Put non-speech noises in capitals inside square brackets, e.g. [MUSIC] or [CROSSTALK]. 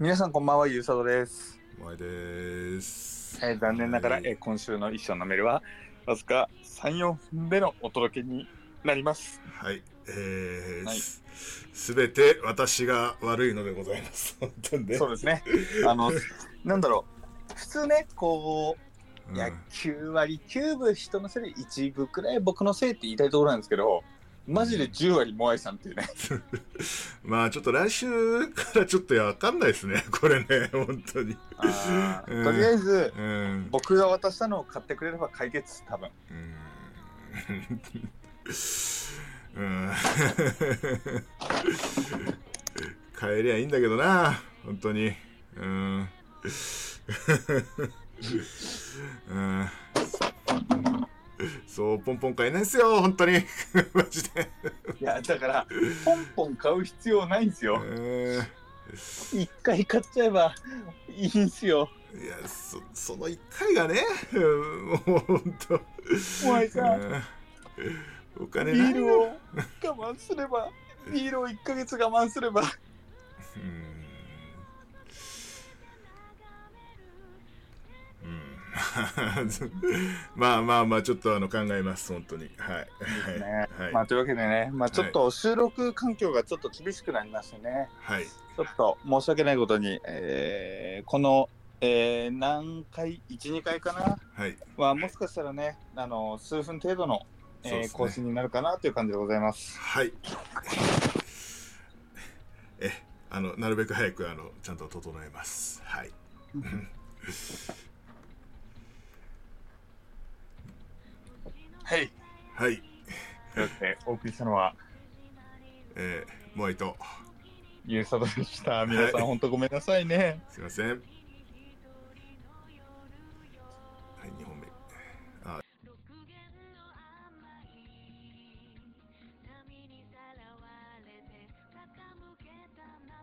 皆さんこんばんは、ゆうさとです。前です。えー残念ながら、はいえー今週の一緒のメールは、わずか3、4分でのお届けになります。はい。えーはいすべて私が悪いのでございます。[LAUGHS] 本当にね。そうですね。あの、[LAUGHS] なんだろう。普通ね、こう、うんいや、9割9分人のせいで1分くらい僕のせいって言いたいところなんですけど、マジで10割モアイさんっていうね。[LAUGHS] まあちょっと来週からちょっとわかんないですね。[LAUGHS] これね、本当に。うんとりあえず、うん。僕が渡したのを買ってくれれば解決、多分。うん。うん。[LAUGHS] 帰りゃいいんだけどな。本当に。うん。うん。そう、ポンポン買えないんすよ、本当に。[LAUGHS] マジで。いや、だから、ポンポン買う必要ないんですよ。うん一回買っちゃえばいいんすよ。いや、そ、その一回がね、うんもう本当。モアイさお金ビールを我慢すれば、ビールを1ヶ月我慢すれば、うん [LAUGHS] まあまあまあちょっとあの考えます本当に。はい。はいね。はい、まあというわけでね、まあちょっと収録環境がちょっと厳しくなりましてね、はい。ちょっと申し訳ないことに、えーこの、えー何回、1、2回かな？はい。は、もしかしたらね、あの数分程度の、えーね。更新になるかなという感じでございます。はい。[LAUGHS] えあのなるべく早くあのちゃんと整えます。はいはい。はいというわけで、お送りしたのは、えー、モアイとゆうさとでした。皆さん、本当ごめんなさいね。すいません